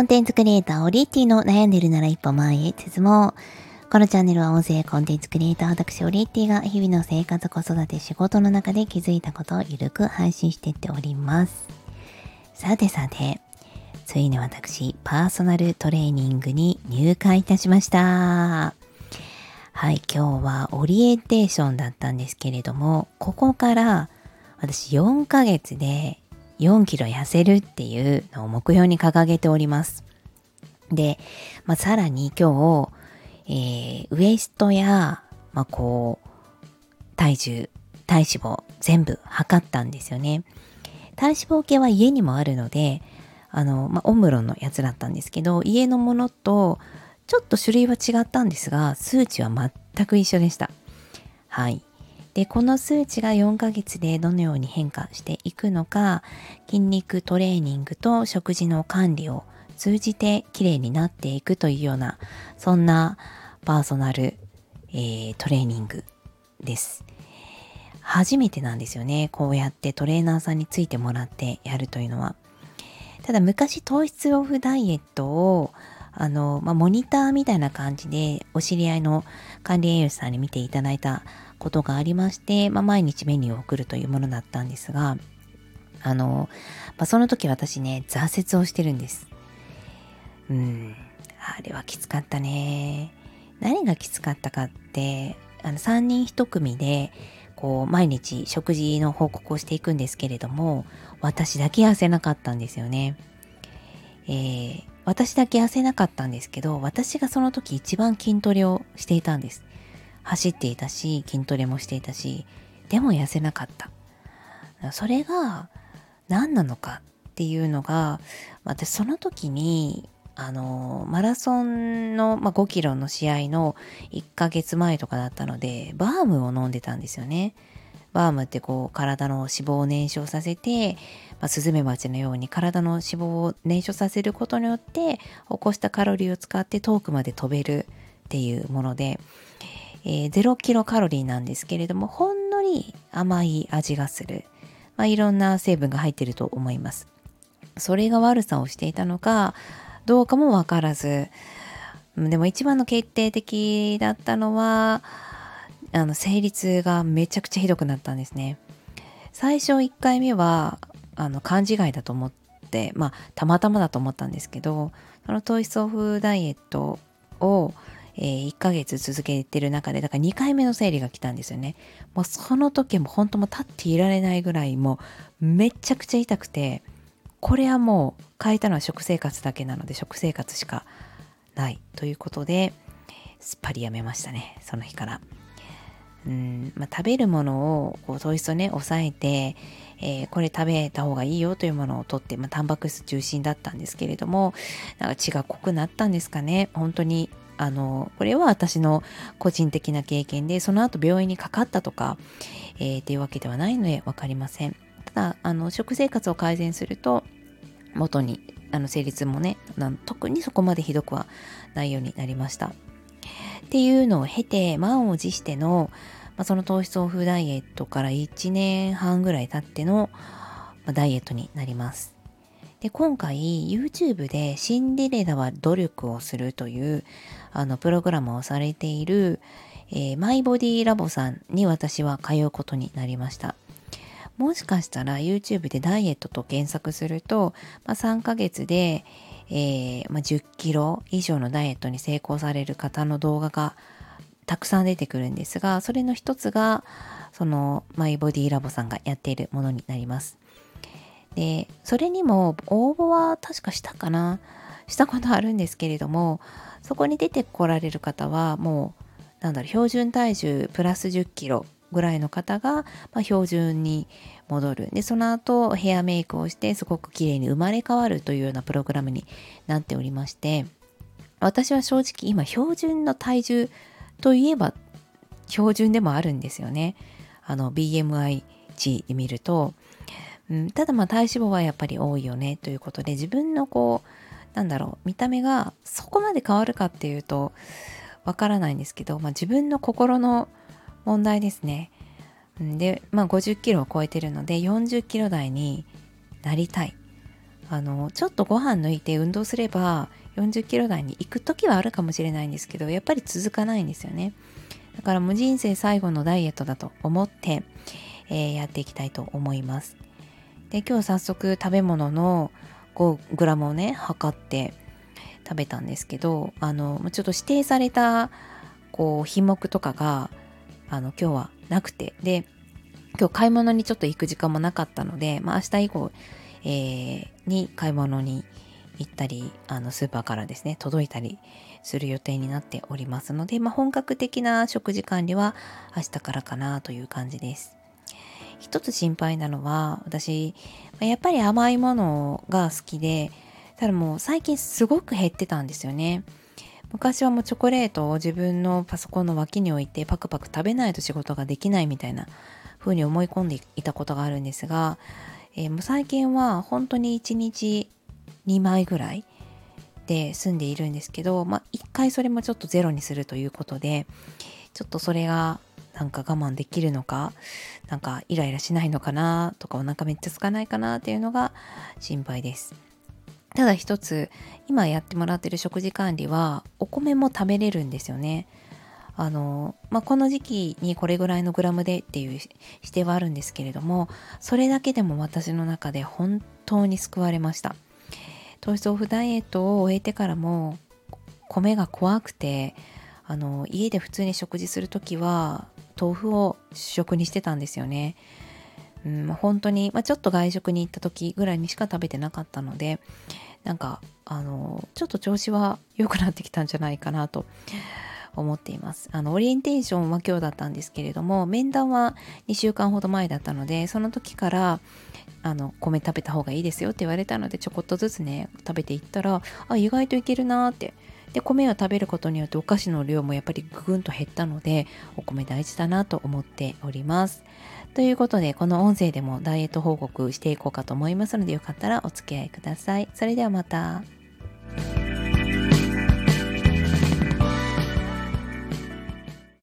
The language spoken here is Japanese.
コンテンツクリエイター、オリティの悩んでるなら一歩前へ進もう。このチャンネルは音声コンテンツクリエイター、私、オリティが日々の生活、子育て、仕事の中で気づいたことをゆるく配信していっております。さてさて、ついに私、パーソナルトレーニングに入会いたしました。はい、今日はオリエンテーションだったんですけれども、ここから私4ヶ月で4キロ痩せるっていうのを目標に掲げております。で、まあ、さらに今日、えー、ウエストや、まあ、こう、体重、体脂肪全部測ったんですよね。体脂肪計は家にもあるので、あの、まあ、オムロンのやつだったんですけど、家のものとちょっと種類は違ったんですが、数値は全く一緒でした。はい。で、この数値が4ヶ月でどのように変化していくのか、筋肉トレーニングと食事の管理を通じて綺麗になっていくというような、そんなパーソナル、えー、トレーニングです。初めてなんですよね。こうやってトレーナーさんについてもらってやるというのは。ただ昔糖質オフダイエットをあの、まあ、モニターみたいな感じでお知り合いの管理栄養士さんに見ていただいたことがありまして、まあ、毎日メニューを送るというものだったんですが、あの、まあ、その時私ね、挫折をしてるんです。うん、あれはきつかったね。何がきつかったかって、あの3人1組で、こう、毎日食事の報告をしていくんですけれども、私だけ痩せなかったんですよね。えー、私だけ痩せなかったんですけど、私がその時一番筋トレをしていたんです。走っていたし、筋トレもしていたし、でも痩せなかった。それが何なのかっていうのが、私その時に、あの、マラソンの、まあ、5キロの試合の1ヶ月前とかだったので、バームを飲んでたんですよね。バームってこう体の脂肪を燃焼させて、まあ、スズメバチのように体の脂肪を燃焼させることによって起こしたカロリーを使って遠くまで飛べるっていうもので、えー、0キロカロリーなんですけれどもほんのり甘い味がする、まあ、いろんな成分が入ってると思います。それが悪さをしていたのかどうかもわからず。でも一番の決定的だったのはあの生理痛がめちゃくちゃひどくなったんですね。最初1回目はあの勘違いだと思ってまあたまたまだと思ったんですけどその糖質オフダイエットを、えー、1ヶ月続けてる中でだから2回目の生理が来たんですよね。もうその時も本当も立っていられないぐらいもうめちゃくちゃ痛くてこれはもう変えたのは食生活だけなので食生活しかないということですっぱりやめましたねその日から。うんまあ、食べるものをこう糖質をね抑えて、えー、これ食べた方がいいよというものをとって、まあ、タンパク質中心だったんですけれどもなんか血が濃くなったんですかね。本当にあのこれは私の個人的な経験でその後病院にかかったとか、えー、っていうわけではないので分かりません。ただあの食生活を改善すると元にあの生理痛もね特にそこまでひどくはないようになりました。っていうのを経て満を持しての、まあ、その糖質オフダイエットから1年半ぐらい経っての、まあ、ダイエットになります。で今回 YouTube でシンデレラは努力をするというあのプログラムをされている、えー、マイボディラボさんに私は通うことになりました。もしかしたら YouTube でダイエットと検索すると、まあ、3ヶ月で、えー、まあ、10キロ以上のダイエットに成功される方の動画がたくさん出てくるんですが、それの一つが、そのマイボディラボさんがやっているものになります。で、それにも応募は確かしたかな？したことあるんですけれども、そこに出てこられる方はもう、なんだろう、標準体重プラス10キロぐらいの方が、まあ、標準に戻る。でその後ヘアメイクをしてすごく綺麗に生まれ変わるというようなプログラムになっておりまして私は正直今標準の体重といえば標準でもあるんですよね。あの BMI 値で見ると、うん、ただまあ体脂肪はやっぱり多いよねということで自分のこうなんだろう見た目がそこまで変わるかっていうとわからないんですけど、まあ、自分の心の問題ですね。で、まあ、50キロを超えてるので40キロ台になりたい。あのちょっとご飯抜いて運動すれば40キロ台に行く時はあるかもしれないんですけどやっぱり続かないんですよねだからもう人生最後のダイエットだと思って、えー、やっていきたいと思いますで今日早速食べ物の 5g をね測って食べたんですけどあのちょっと指定されたこう品目とかがあの今日はなくてで今日買い物にちょっと行く時間もなかったので、まあ、明日以降、えー、に買い物に行ったりあのスーパーからですね届いたりする予定になっておりますので、まあ、本格的な食事管理は明日からかなという感じです。一つ心配なのは私やっぱり甘いものが好きでただもう最近すごく減ってたんですよね。昔はもうチョコレートを自分のパソコンの脇に置いてパクパク食べないと仕事ができないみたいな風に思い込んでいたことがあるんですが、えー、もう最近は本当に1日2枚ぐらいで済んでいるんですけど、まあ、1回それもちょっとゼロにするということでちょっとそれがなんか我慢できるのかなんかイライラしないのかなとかお腹めっちゃ空かないかなっていうのが心配です。ただ一つ今やってもらってる食事管理はお米も食べれるんですよね。あの、まあ、この時期にこれぐらいのグラムでっていう指定はあるんですけれどもそれだけでも私の中で本当に救われました糖質オフダイエットを終えてからも米が怖くてあの家で普通に食事する時は豆腐を主食にしてたんですよねうん、本当に、まあ、ちょっと外食に行った時ぐらいにしか食べてなかったのでなんかあのちょっと調子は良くなってきたんじゃないかなと思っています。あのオリエンテーションは今日だったんですけれども面談は2週間ほど前だったのでその時からあの米食べた方がいいですよって言われたのでちょこっとずつね食べていったらあ意外といけるなってで米を食べることによってお菓子の量もやっぱりぐぐんと減ったのでお米大事だなと思っておりますということでこの音声でもダイエット報告していこうかと思いますのでよかったらお付き合いくださいそれではまた。